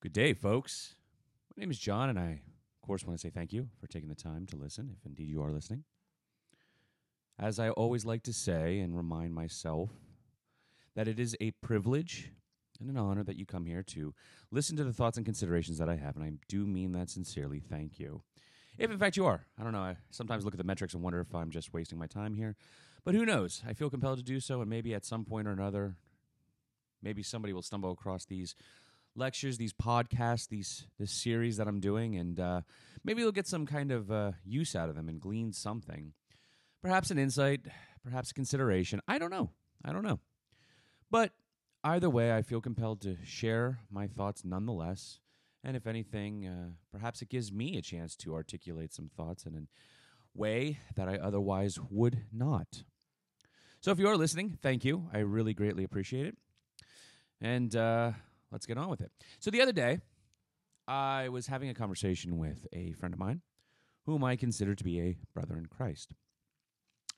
Good day, folks. My name is John, and I, of course, want to say thank you for taking the time to listen, if indeed you are listening. As I always like to say and remind myself, that it is a privilege and an honor that you come here to listen to the thoughts and considerations that I have, and I do mean that sincerely. Thank you. If in fact you are, I don't know. I sometimes look at the metrics and wonder if I'm just wasting my time here, but who knows? I feel compelled to do so, and maybe at some point or another, maybe somebody will stumble across these lectures, these podcasts, these this series that I'm doing, and uh, maybe they'll get some kind of uh, use out of them and glean something, perhaps an insight, perhaps consideration. I don't know. I don't know. But either way, I feel compelled to share my thoughts nonetheless. And if anything, uh, perhaps it gives me a chance to articulate some thoughts in a way that I otherwise would not. So if you are listening, thank you. I really greatly appreciate it. And uh, let's get on with it. So the other day, I was having a conversation with a friend of mine whom I consider to be a brother in Christ.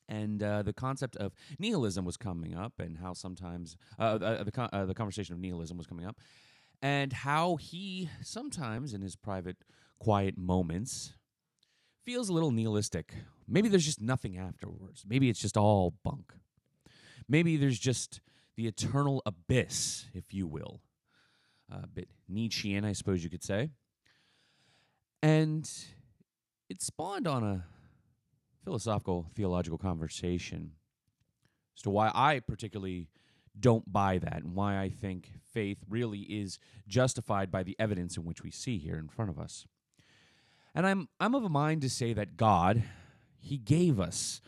And uh, the concept of nihilism was coming up, and how sometimes uh, uh, the, con- uh, the conversation of nihilism was coming up, and how he sometimes, in his private, quiet moments, feels a little nihilistic. Maybe there's just nothing afterwards. Maybe it's just all bunk. Maybe there's just the eternal abyss, if you will a bit Nietzschean, I suppose you could say. And it spawned on a philosophical, theological conversation as to why I particularly don't buy that and why I think faith really is justified by the evidence in which we see here in front of us. And I'm I'm of a mind to say that God, he gave us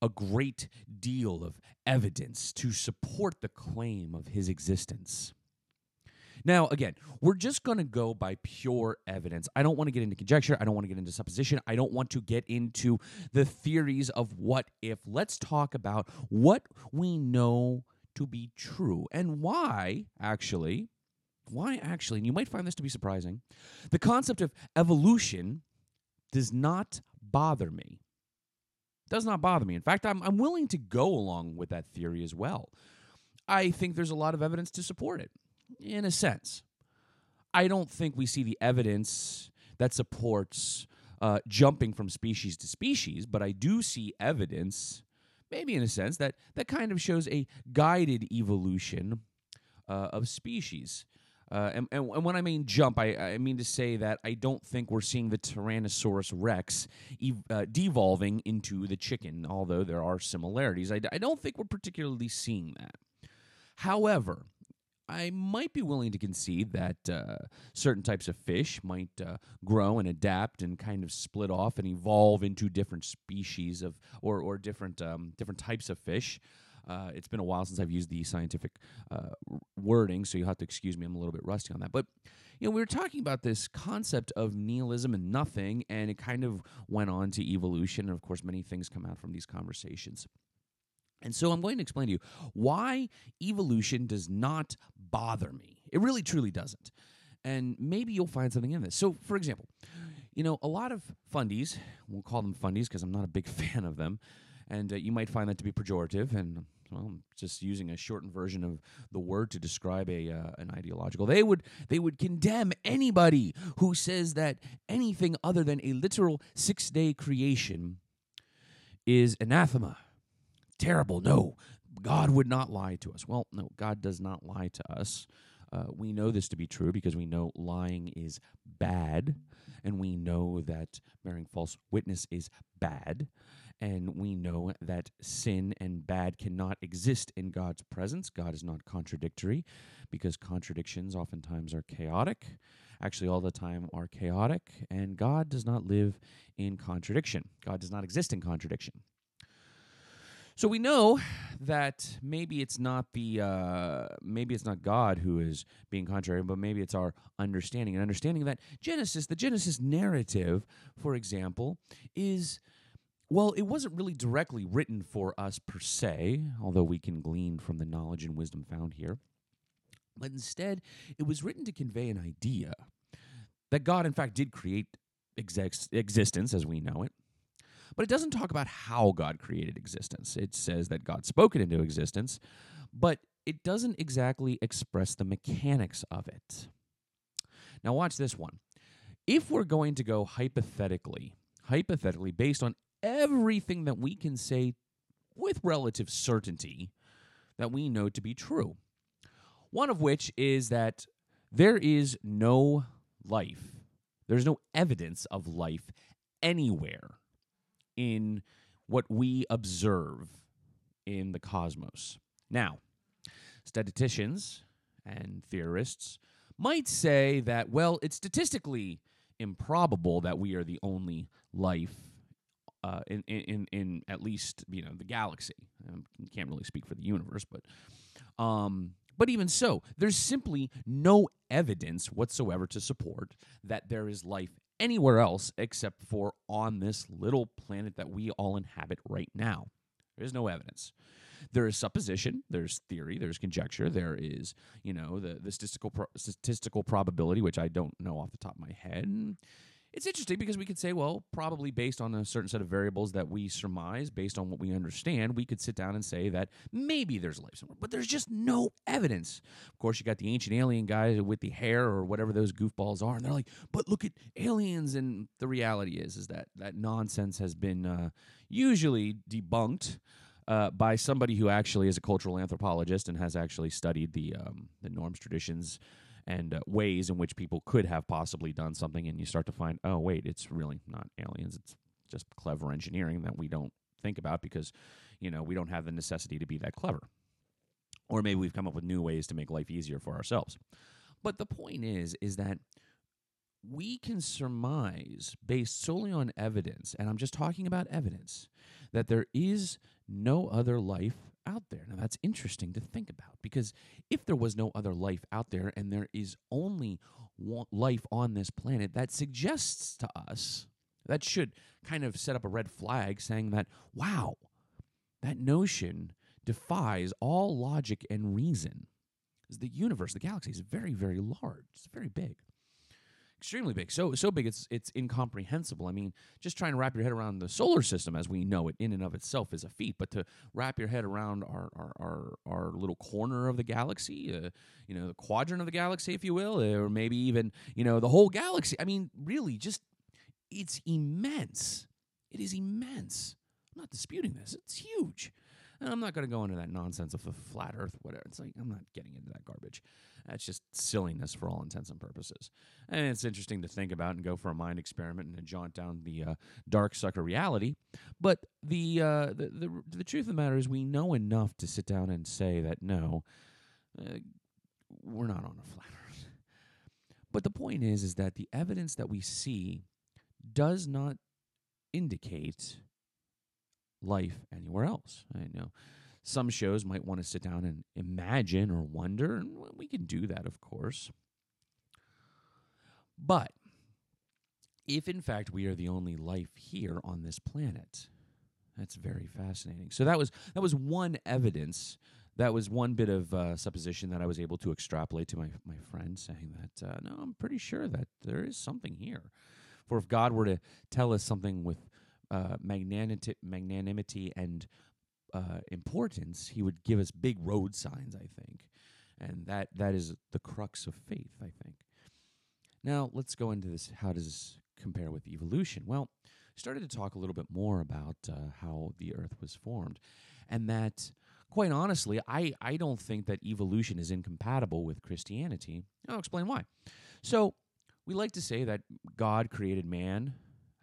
a great deal of evidence to support the claim of his existence. Now, again, we're just going to go by pure evidence. I don't want to get into conjecture. I don't want to get into supposition. I don't want to get into the theories of what if. Let's talk about what we know to be true and why, actually, why actually, and you might find this to be surprising, the concept of evolution does not bother me. Does not bother me. In fact, I'm, I'm willing to go along with that theory as well. I think there's a lot of evidence to support it in a sense. I don't think we see the evidence that supports uh, jumping from species to species, but I do see evidence, maybe in a sense, that, that kind of shows a guided evolution uh, of species. Uh, and, and, when I mean jump, I, I, mean to say that I don't think we're seeing the Tyrannosaurus rex ev- uh, devolving into the chicken, although there are similarities. I, I don't think we're particularly seeing that. However, I might be willing to concede that uh, certain types of fish might uh, grow and adapt and kind of split off and evolve into different species of or or different um, different types of fish. Uh, it's been a while since I've used the scientific uh, wording, so you'll have to excuse me. I'm a little bit rusty on that. But you know, we were talking about this concept of nihilism and nothing, and it kind of went on to evolution. And of course, many things come out from these conversations. And so I'm going to explain to you why evolution does not bother me. It really truly doesn't. And maybe you'll find something in this. So, for example, you know, a lot of fundies, we'll call them fundies because I'm not a big fan of them, and uh, you might find that to be pejorative and well, I'm just using a shortened version of the word to describe a uh, an ideological. They would they would condemn anybody who says that anything other than a literal six day creation is anathema terrible. No, God would not lie to us. Well, no, God does not lie to us. Uh, we know this to be true because we know lying is bad, and we know that bearing false witness is bad, and we know that sin and bad cannot exist in God's presence. God is not contradictory because contradictions oftentimes are chaotic. Actually, all the time are chaotic, and God does not live in contradiction. God does not exist in contradiction. So we know that maybe it's not the uh, maybe it's not God who is being contrary, but maybe it's our understanding and understanding that Genesis, the Genesis narrative, for example, is well, it wasn't really directly written for us per se, although we can glean from the knowledge and wisdom found here. But instead, it was written to convey an idea that God, in fact, did create exex- existence as we know it, but it doesn't talk about how God created existence. It says that God spoke it into existence, but it doesn't exactly express the mechanics of it. Now, watch this one. If we're going to go hypothetically, hypothetically, based on everything that we can say with relative certainty that we know to be true, one of which is that there is no life, there's no evidence of life anywhere in what we observe in the cosmos. Now, statisticians and theorists might say that, well, it's statistically improbable that we are the only life uh, in, in, in at least you know the galaxy. Um, can't really speak for the universe, but um, but even so, there's simply no evidence whatsoever to support that there is life anywhere else except for on this little planet that we all inhabit right now. There is no evidence. There is supposition, there's theory, there's conjecture, there is, you know, the, the statistical pro- statistical probability, which I don't know off the top of my head. It's interesting because we could say, well, probably based on a certain set of variables that we surmise, based on what we understand, we could sit down and say that maybe there's life somewhere, but there's just no evidence. Of course, you got the ancient alien guys with the hair or whatever those goofballs are, and they're like, but look at aliens. And the reality is, is that that nonsense has been uh, usually debunked. Uh, by somebody who actually is a cultural anthropologist and has actually studied the um, the norms, traditions, and uh, ways in which people could have possibly done something, and you start to find, oh wait, it's really not aliens; it's just clever engineering that we don't think about because, you know, we don't have the necessity to be that clever, or maybe we've come up with new ways to make life easier for ourselves. But the point is, is that we can surmise based solely on evidence, and I'm just talking about evidence, that there is no other life out there. Now, that's interesting to think about because if there was no other life out there and there is only life on this planet, that suggests to us, that should kind of set up a red flag saying that, wow, that notion defies all logic and reason. The universe, the galaxy is very, very large. It's very big extremely big. So so big it's it's incomprehensible. I mean, just trying to wrap your head around the solar system as we know it in and of itself is a feat. But to wrap your head around our our our, our little corner of the galaxy, uh, you know, the quadrant of the galaxy, if you will, or maybe even you know the whole galaxy. I mean, really, just it's immense. It is immense. I'm not disputing this. It's huge. And I'm not going to go into that nonsense of the flat Earth, whatever. It's like I'm not getting into that garbage. That's just silliness for all intents and purposes. And it's interesting to think about and go for a mind experiment and jaunt down the uh, dark sucker reality. But the, uh, the, the the truth of the matter is, we know enough to sit down and say that no, uh, we're not on a flat Earth. But the point is, is that the evidence that we see does not indicate life anywhere else. I know some shows might want to sit down and imagine or wonder, and we can do that, of course. But if in fact we are the only life here on this planet, that's very fascinating. So that was that was one evidence. That was one bit of uh, supposition that I was able to extrapolate to my my friend, saying that uh, no, I'm pretty sure that there is something here. For if God were to tell us something with uh, magnanimity, magnanimity and uh, importance, he would give us big road signs, I think. And that, that is the crux of faith, I think. Now, let's go into this. How does this compare with evolution? Well, started to talk a little bit more about uh, how the earth was formed. And that, quite honestly, I, I don't think that evolution is incompatible with Christianity. I'll explain why. So, we like to say that God created man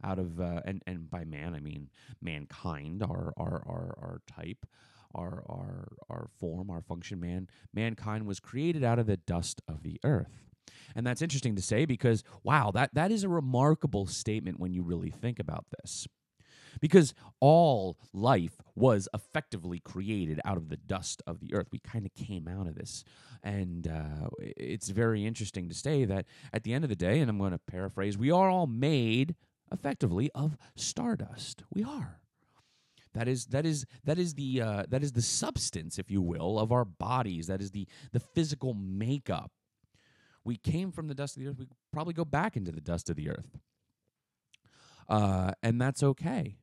out of uh, and and by man I mean mankind, our our our, our type, our our our form, our function. Man, mankind was created out of the dust of the earth. And that's interesting to say because wow, that that is a remarkable statement when you really think about this. Because all life was effectively created out of the dust of the earth. We kind of came out of this. And uh, it's very interesting to say that at the end of the day, and I'm going to paraphrase, we are all made effectively of stardust. We are. That is that is that is the uh, that is the substance, if you will, of our bodies. That is the the physical makeup. We came from the dust of the earth. We probably go back into the dust of the earth, uh, and that's okay.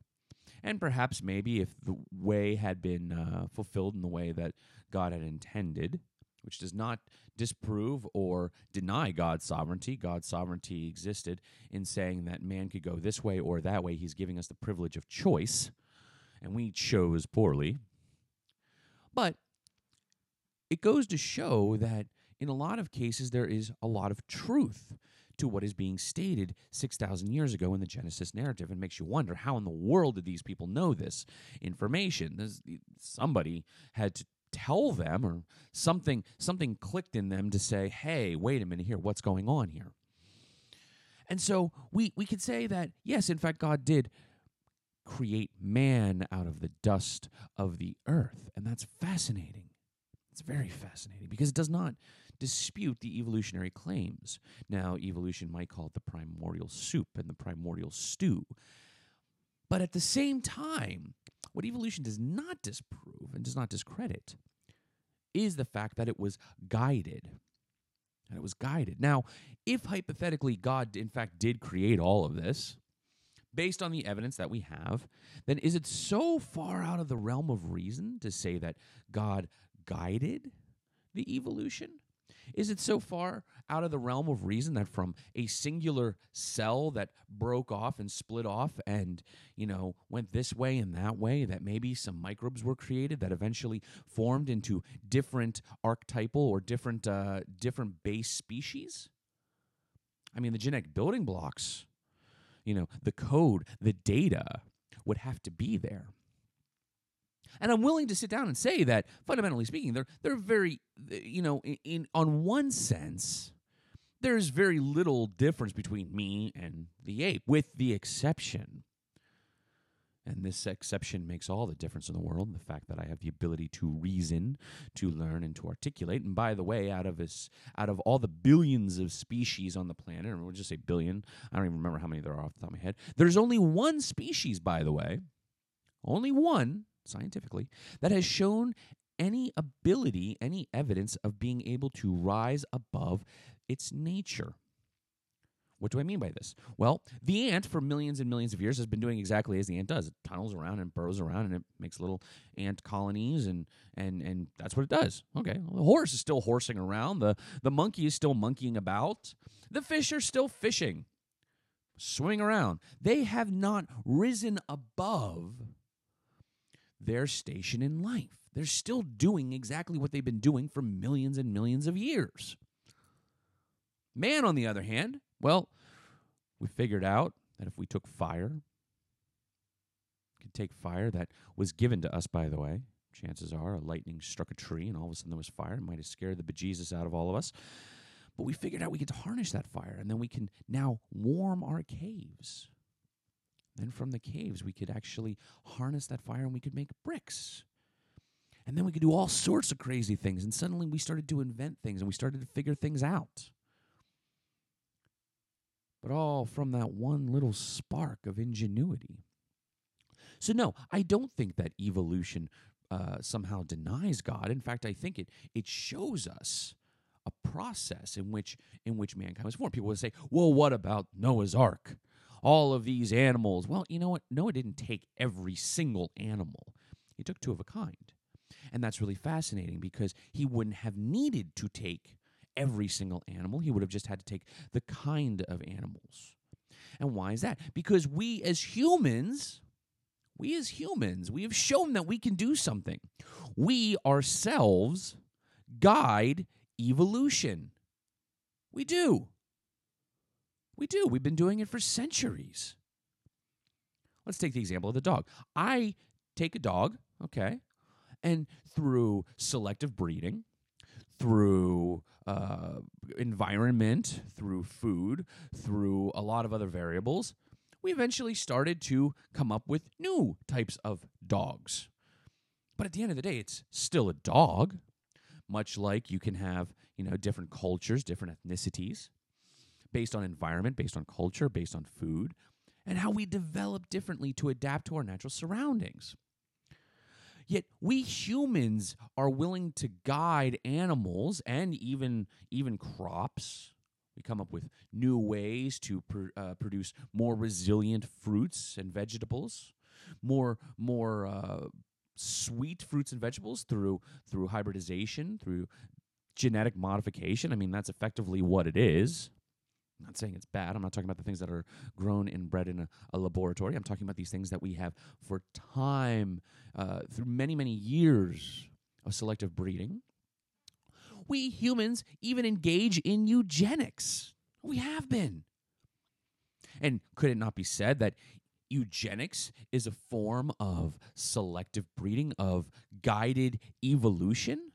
And perhaps maybe if the way had been uh, fulfilled in the way that God had intended, which does not disprove or deny God's sovereignty. God's sovereignty existed in saying that man could go this way or that way. He's giving us the privilege of choice, and we chose poorly. But it goes to show that in a lot of cases, there is a lot of truth to what is being stated 6,000 years ago in the Genesis narrative. And makes you wonder how in the world did these people know this information? There's, somebody had to tell them or something something clicked in them to say hey wait a minute here what's going on here and so we we could say that yes in fact god did create man out of the dust of the earth and that's fascinating it's very fascinating because it does not dispute the evolutionary claims. Now, evolution might call it the primordial soup and the primordial stew. But at the same time, what evolution does not disprove and does not discredit is the fact that it was guided. And it was guided. Now, if hypothetically God, in fact, did create all of this, based on the evidence that we have, then is it so far out of the realm of reason to say that God guided the evolution? Is it so far out of the realm of reason that from a singular cell that broke off and split off and, you know, went this way and that way, that maybe some microbes were created that eventually formed into different archetypal or different uh, different base species? I mean, the genetic building blocks, you know, the code, the data would have to be there. And I'm willing to sit down and say that, fundamentally speaking, they're they're very, you know, in, in on one sense, there's very little difference between me and the ape, with the exception. And this exception makes all the difference in the world. The fact that I have the ability to reason, to learn, and to articulate. And by the way, out of this, out of all the billions of species on the planet, or we'll just say billion. I don't even remember how many there are off the top of my head. There's only one species, by the way, only one scientifically, that has shown any ability, any evidence of being able to rise above its nature. What do I mean by this? Well, the ant for millions and millions of years has been doing exactly as the ant does. It tunnels around and burrows around and it makes little ant colonies and and and that's what it does. Okay. Well, the horse is still horsing around. The the monkey is still monkeying about. The fish are still fishing, swimming around. They have not risen above their station in life. They're still doing exactly what they've been doing for millions and millions of years. Man, on the other hand, well, we figured out that if we took fire, could take fire that was given to us, by the way. Chances are a lightning struck a tree and all of a sudden there was fire. It might have scared the bejesus out of all of us. But we figured out we could harness that fire and then we can now warm our caves. Then from the caves, we could actually harness that fire and we could make bricks. And then we could do all sorts of crazy things. And suddenly we started to invent things and we started to figure things out. But all from that one little spark of ingenuity. So, no, I don't think that evolution uh, somehow denies God. In fact, I think it, it shows us a process in which in which mankind was formed. People would say, "Well, what about Noah's Ark?" All of these animals. Well, you know what? Noah didn't take every single animal, he took two of a kind. And that's really fascinating because he wouldn't have needed to take every single animal. He would have just had to take the kind of animals. And why is that? Because we as humans, we as humans, we have shown that we can do something. We ourselves guide evolution. We do. We do. We've been doing it for centuries. Let's take the example of the dog. I take a dog, okay, and through selective breeding, through uh, environment, through food, through a lot of other variables, we eventually started to come up with new types of dogs. But at the end of the day, it's still a dog, much like you can have, you know, different cultures, different ethnicities based on environment, based on culture, based on food, and how we develop differently to adapt to our natural surroundings. Yet we humans are willing to guide animals and even even crops. We come up with new ways to pr- uh, produce more resilient fruits and vegetables, more more uh, sweet fruits and vegetables through through hybridization, through genetic modification. I mean, that's effectively what it is. I'm not saying it's bad. I'm not talking about the things that are grown and bred in a, a laboratory. I'm talking about these things that we have for time, uh, through many, many years of selective breeding. We humans even engage in eugenics. We have been. And could it not be said that eugenics is a form of selective breeding, of guided evolution?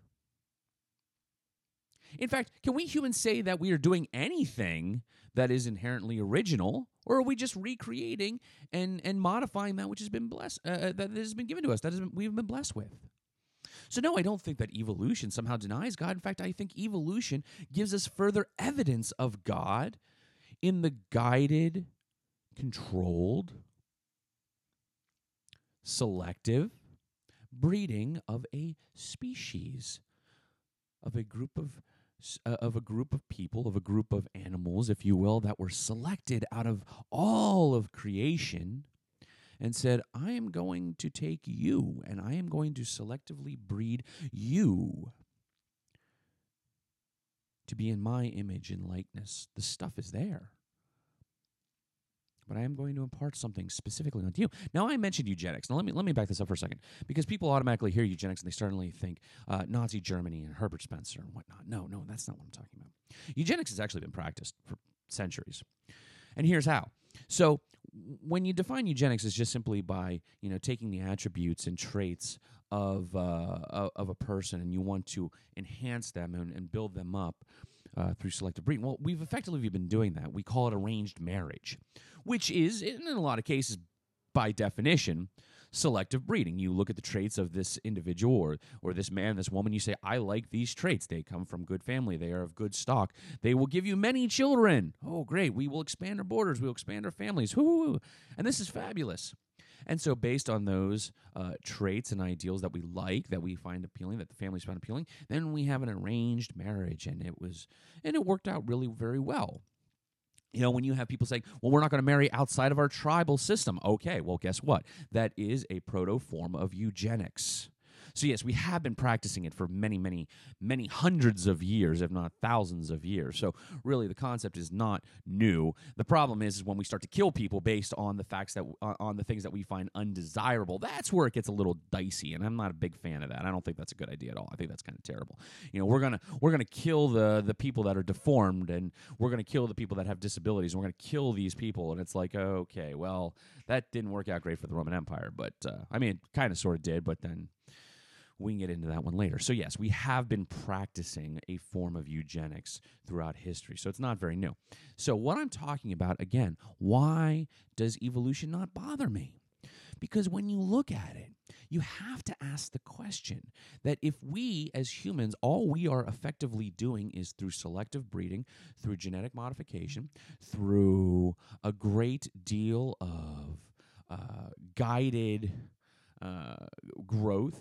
In fact, can we humans say that we are doing anything that is inherently original, or are we just recreating and and modifying that which has been blessed, uh, uh that has been given to us, that has been, we've been blessed with? So no, I don't think that evolution somehow denies God. In fact, I think evolution gives us further evidence of God in the guided, controlled, selective breeding of a species, of a group of Uh, of a group of people, of a group of animals, if you will, that were selected out of all of creation and said, I am going to take you and I am going to selectively breed you to be in my image and likeness. The stuff is there but I am going to impart something specifically onto you. Now, I mentioned eugenics. Now, let me let me back this up for a second, because people automatically hear eugenics and they suddenly think uh, Nazi Germany and Herbert Spencer and whatnot. No, no, that's not what I'm talking about. Eugenics has actually been practiced for centuries, and here's how. So, when you define eugenics as just simply by you know taking the attributes and traits of uh, of a person and you want to enhance them and, and build them up uh, through selective breeding. Well, we've effectively been doing that. We call it arranged marriage, which is, in a lot of cases, by definition, selective breeding. You look at the traits of this individual or, or this man, this woman, you say, I like these traits. They come from good family. They are of good stock. They will give you many children. Oh, great. We will expand our borders. We will expand our families. Woo! And this is fabulous. And so, based on those uh, traits and ideals that we like, that we find appealing, that the families found appealing, then we have an arranged marriage, and it was, and it worked out really very well. You know, when you have people saying, well, we're not going to marry outside of our tribal system. Okay, well, guess what? That is a proto form of eugenics. So, yes, we have been practicing it for many, many, many hundreds of years, if not thousands of years. So, really, the concept is not new. The problem is, is when we start to kill people based on the facts that, uh, on the things that we find undesirable, that's where it gets a little dicey. And I'm not a big fan of that. I don't think that's a good idea at all. I think that's kind of terrible. You know, we're going to, we're going to kill the, the people that are deformed and we're going to kill the people that have disabilities and we're going to kill these people. And it's like, okay, well, that didn't work out great for the Roman Empire. But, uh, I mean, kind of sort of did, but then we can get into that one later. So, yes, we have been practicing a form of eugenics throughout history. So, it's not very new. So, what I'm talking about, again, why does evolution not bother me? Because when you look at it, you have to ask the question that if we as humans, all we are effectively doing is through selective breeding, through genetic modification, through a great deal of uh, guided uh, growth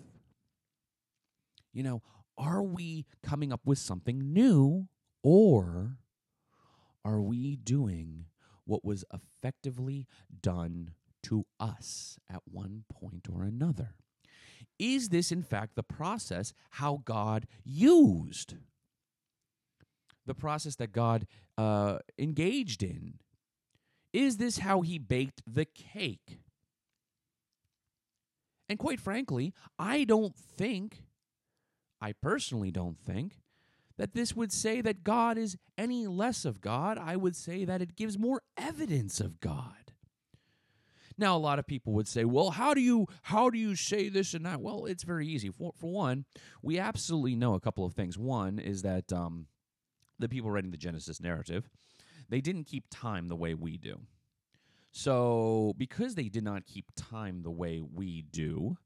you know, are we coming up with something new or are we doing what was effectively done to us at one point or another? Is this, in fact, the process how God used? The process that God uh, engaged in? Is this how he baked the cake? And quite frankly, I don't think I personally don't think that this would say that God is any less of God. I would say that it gives more evidence of God. Now, a lot of people would say, "Well, how do you how do you say this and that?" Well, it's very easy. For, for one, we absolutely know a couple of things. One is that um, the people writing the Genesis narrative, they didn't keep time the way we do. So, because they did not keep time the way we do,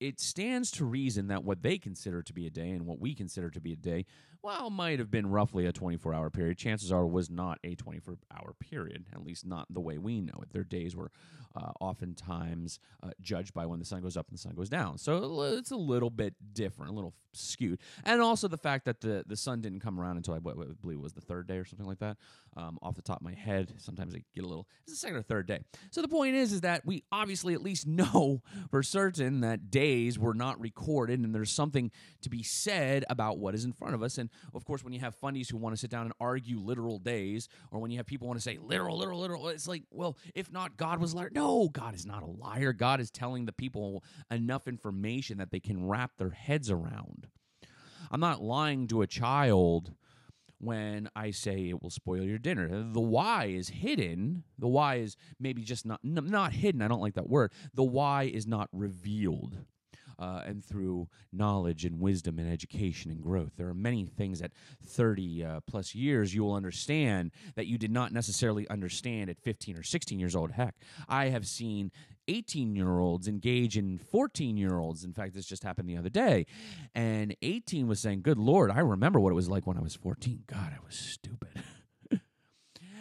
it stands to reason that what they consider to be a day and what we consider to be a day, well, might have been roughly a 24 hour period. Chances are was not a 24 hour period, at least not the way we know it. Their days were uh, oftentimes uh, judged by when the sun goes up and the sun goes down. So it's a little bit different, a little skewed. And also the fact that the, the sun didn't come around until I, I believe was the third day or something like that. Um, off the top of my head, sometimes I get a little, it's the second or third day. So the point is, is that we obviously at least know for certain that days were not recorded and there's something to be said about what is in front of us. And of course, when you have fundies who want to sit down and argue literal days, or when you have people want to say literal, literal, literal, it's like, well, if not, God was a liar. No, God is not a liar. God is telling the people enough information that they can wrap their heads around. I'm not lying to a child when I say it will spoil your dinner. The why is hidden. The why is maybe just not not hidden. I don't like that word. The why is not revealed. Uh, and through knowledge and wisdom and education and growth. There are many things at 30 uh, plus years you will understand that you did not necessarily understand at 15 or 16 years old. Heck, I have seen 18 year olds engage in 14 year olds. In fact, this just happened the other day. And 18 was saying, Good Lord, I remember what it was like when I was 14. God, I was stupid.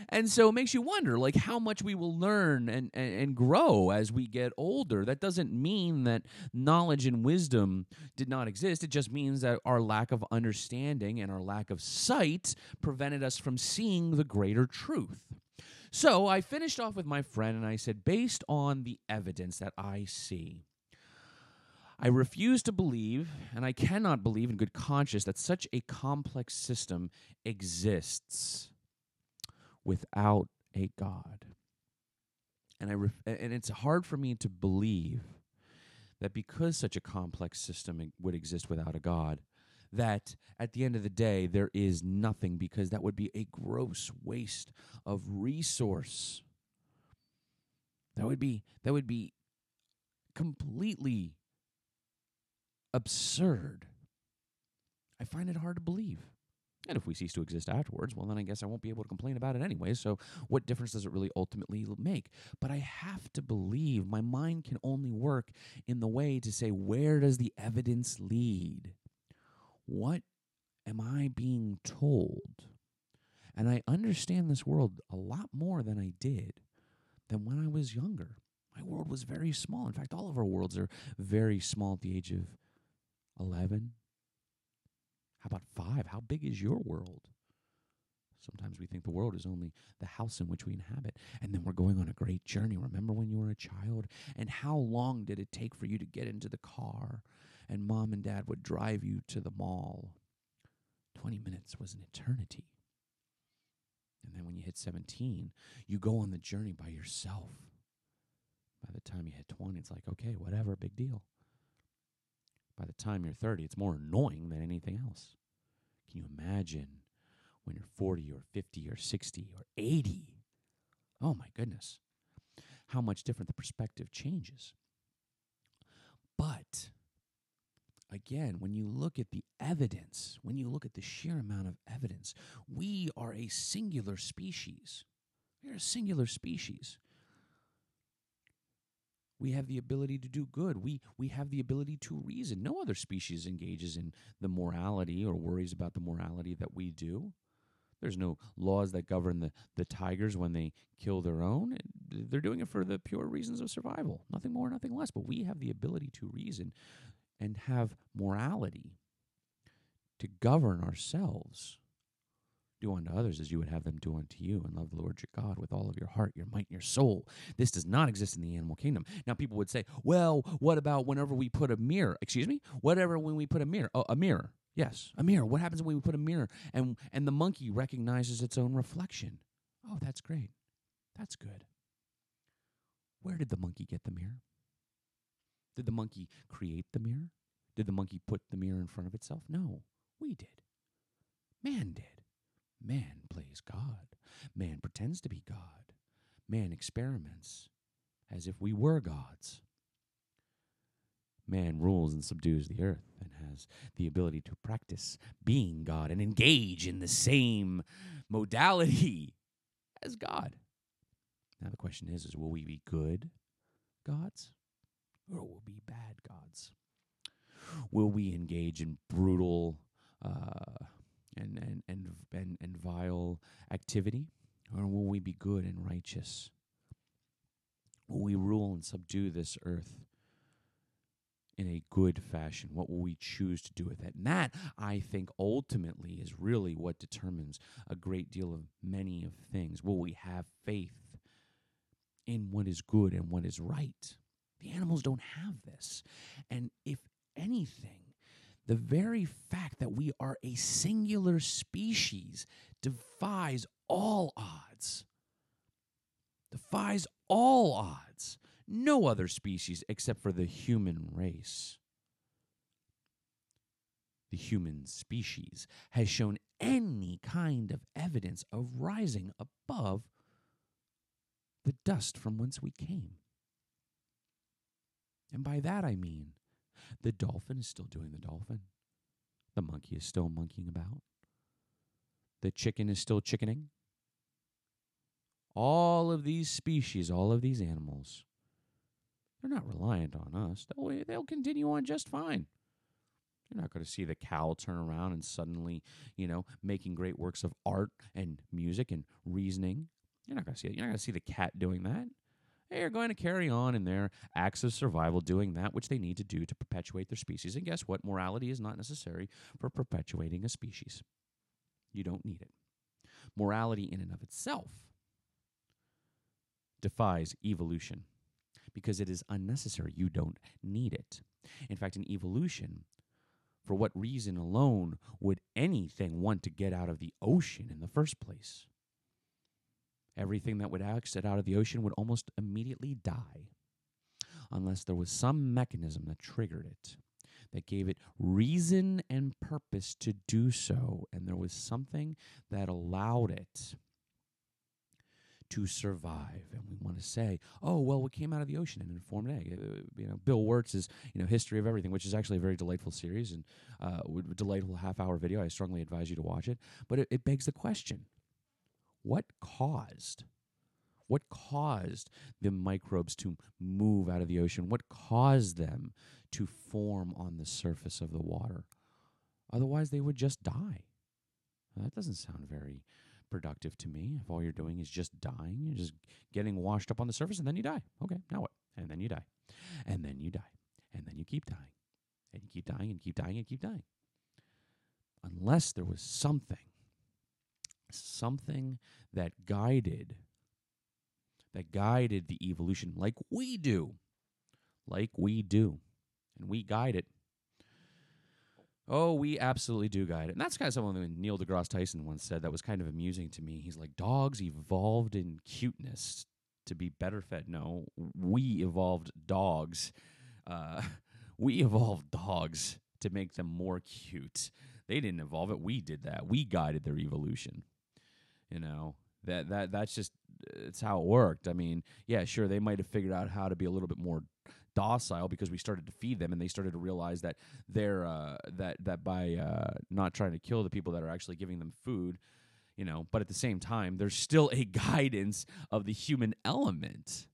and so it makes you wonder like how much we will learn and, and, and, grow as we get older. That doesn't mean that knowledge and wisdom did not exist. It just means that our lack of understanding and our lack of sight prevented us from seeing the greater truth. So I finished off with my friend and I said, based on the evidence that I see, I refuse to believe, and I cannot believe in good conscience, that such a complex system exists without a God. And, I ref- and it's hard for me to believe that because such a complex system would exist without a God, that at the end of the day, there is nothing because that would be a gross waste of resource. That would be that would be completely absurd. I find it hard to believe. And if we cease to exist afterwards, well, then I guess I won't be able to complain about it anyway. So, what difference does it really ultimately make? But I have to believe my mind can only work in the way to say, where does the evidence lead? What am I being told? And I understand this world a lot more than I did than when I was younger. My world was very small. In fact, all of our worlds are very small at the age of 11. How about five? How big is your world? Sometimes we think the world is only the house in which we inhabit. And then we're going on a great journey. Remember when you were a child? And how long did it take for you to get into the car and mom and dad would drive you to the mall. 20 minutes was an eternity. And then when you hit 17, you go on the journey by yourself. By the time you hit 20, it's like, okay, whatever, big deal. By the time you're 30, it's more annoying than anything else. Can you imagine when you're 40 or 50 or 60 or 80? Oh my goodness. How much different the perspective changes. But again, when you look at the evidence, when you look at the sheer amount of evidence, we are a singular species. We're a singular species. We have the ability to do good. We, we have the ability to reason. No other species engages in the morality or worries about the morality that we do. There's no laws that govern the, the tigers when they kill their own. They're doing it for the pure reasons of survival. Nothing more, nothing less. But we have the ability to reason and have morality to govern ourselves. Do unto others as you would have them do unto you, and love the Lord your God with all of your heart, your might, and your soul. This does not exist in the animal kingdom. Now, people would say, well, what about whenever we put a mirror? Excuse me? Whatever when we put a mirror? Oh, a mirror. Yes, a mirror. What happens when we put a mirror and, and the monkey recognizes its own reflection? Oh, that's great. That's good. Where did the monkey get the mirror? Did the monkey create the mirror? Did the monkey put the mirror in front of itself? No, we did. Man did. Man plays God. Man pretends to be God. Man experiments as if we were gods. Man rules and subdues the earth and has the ability to practice being God and engage in the same modality as God. Now the question is, is will we be good gods or will we be bad gods? Will we engage in brutal uh, and, and, and, and, and vile activity? Or will we be good and righteous? Will we rule and subdue this earth in a good fashion? What will we choose to do with it? And that, I think, ultimately is really what determines a great deal of many of things. Will we have faith in what is good and what is right? The animals don't have this. And if anything, the very fact that we are a singular species defies all odds. Defies all odds. No other species except for the human race. The human species has shown any kind of evidence of rising above the dust from whence we came. And by that I mean the dolphin is still doing the dolphin. The monkey is still monkeying about. The chicken is still chickening. All of these species, all of these animals, they're not reliant on us. They'll, they'll continue on just fine. You're not going to see the cow turn around and suddenly, you know, making great works of art and music and reasoning. You're not going to see it. You're not going to see the cat doing that. They are going to carry on in their acts of survival, doing that which they need to do to perpetuate their species. And guess what? Morality is not necessary for perpetuating a species. You don't need it. Morality, in and of itself, defies evolution because it is unnecessary. You don't need it. In fact, in evolution, for what reason alone would anything want to get out of the ocean in the first place? Everything that would exit out of the ocean would almost immediately die unless there was some mechanism that triggered it, that gave it reason and purpose to do so, and there was something that allowed it to survive. And we want to say, oh, well, we came out of the ocean and informed egg. Uh, you know, Bill Wurtz's, you know, History of Everything, which is actually a very delightful series and uh, delightful half-hour video. I strongly advise you to watch it. But it, it begs the question, what caused what caused the microbes to move out of the ocean? What caused them to form on the surface of the water? Otherwise, they would just die. that doesn't sound very productive to me. If all you're doing is just dying, you're just getting washed up on the surface and then you die. Okay, now what? And then you die. And then you die. And then you keep dying. And you keep dying and keep dying and keep dying. Unless there was something, something that guided, that guided the evolution like we do. Like we do. And we guide it Oh, we absolutely do guide it. And that's kind of something that Neil deGrasse Tyson once said that was kind of amusing to me. He's like, dogs evolved in cuteness to be better fed. No, we evolved dogs. Uh, we evolved dogs to make them more cute. They didn't evolve it. We did that. We guided their evolution. You know, that that that's just it's how it worked. I mean, yeah, sure, they might have figured out how to be a little bit more docile because we started to feed them and they started to realize that they're uh, that that by uh, not trying to kill the people that are actually giving them food you know but at the same time there's still a guidance of the human element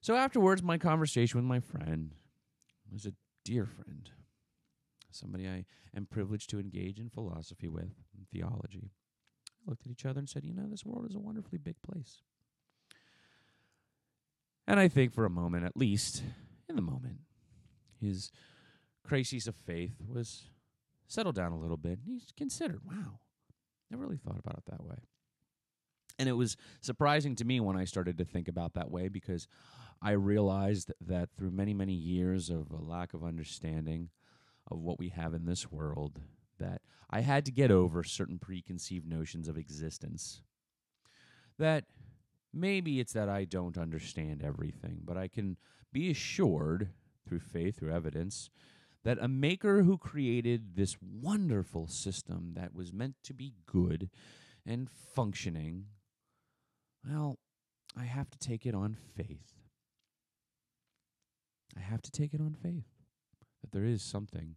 so afterwards my conversation with my friend was a dear friend somebody i am privileged to engage in philosophy with theology looked at each other and said you know this world is a wonderfully big place and I think for a moment, at least in the moment, his crisis of faith was settled down a little bit. He's considered, wow, never really thought about it that way. And it was surprising to me when I started to think about that way because I realized that through many, many years of a lack of understanding of what we have in this world, that I had to get over certain preconceived notions of existence. That Maybe it's that I don't understand everything, but I can be assured through faith, through evidence, that a maker who created this wonderful system that was meant to be good and functioning, well, I have to take it on faith. I have to take it on faith that there is something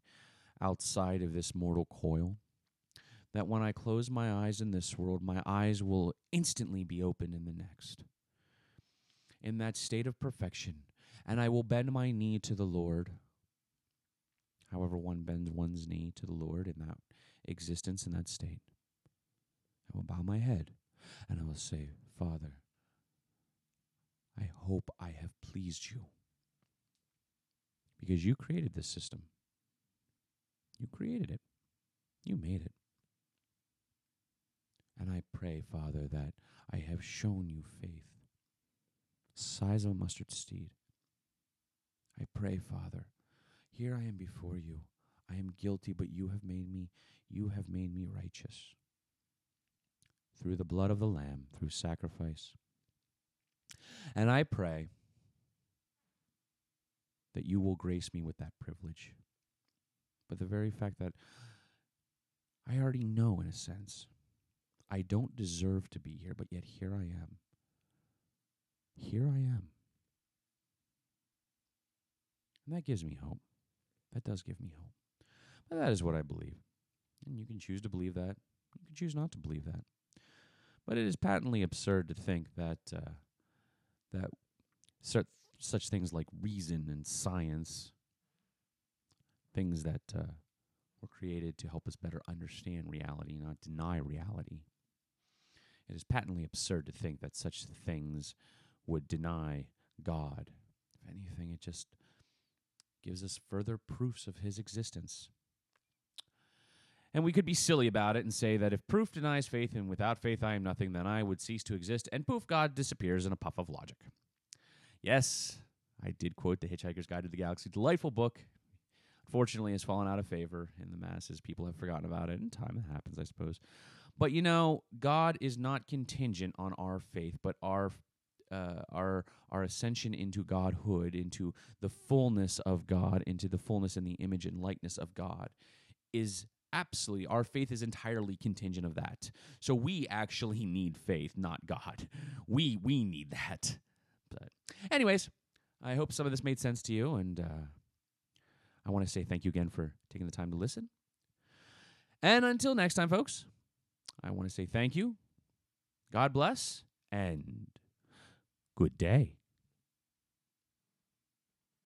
outside of this mortal coil that when I close my eyes in this world, my eyes will instantly be open in the next. In that state of perfection, and I will bend my knee to the Lord. However, one bends one's knee to the Lord in that existence, in that state. I will bow my head and I will say, Father, I hope I have pleased you. Because you created this system. You created it. You made it. And I pray, Father, that I have shown you faith, size of a mustard seed. I pray, Father, here I am before you. I am guilty, but you have made me you have made me righteous. Through the blood of the lamb, through sacrifice. And I pray that you will grace me with that privilege. But the very fact that I already know, in a sense, I don't deserve to be here, but yet here I am. Here I am. And that gives me hope. That does give me hope. But that is what I believe. And you can choose to believe that. You can choose not to believe that. But it is patently absurd to think that uh, that such, such things like reason and science, things that uh, were created to help us better understand reality, not deny reality. It is patently absurd to think that such things would deny God. If anything, it just gives us further proofs of his existence. And we could be silly about it and say that if proof denies faith and without faith I am nothing, then I would cease to exist, and poof, God disappears in a puff of logic. Yes, I did quote The Hitchhiker's Guide to the Galaxy. Delightful book. Unfortunately, has fallen out of favor in the masses. People have forgotten about it, and time happens, I suppose. But you know, God is not contingent on our faith, but our uh, our our ascension into godhood, into the fullness of God, into the fullness and the image and likeness of God, is absolutely our faith is entirely contingent of that. So we actually need faith, not God. We we need that. But anyways, I hope some of this made sense to you, and uh, I want to say thank you again for taking the time to listen. And until next time, folks, I want to say thank you, God bless, and good day.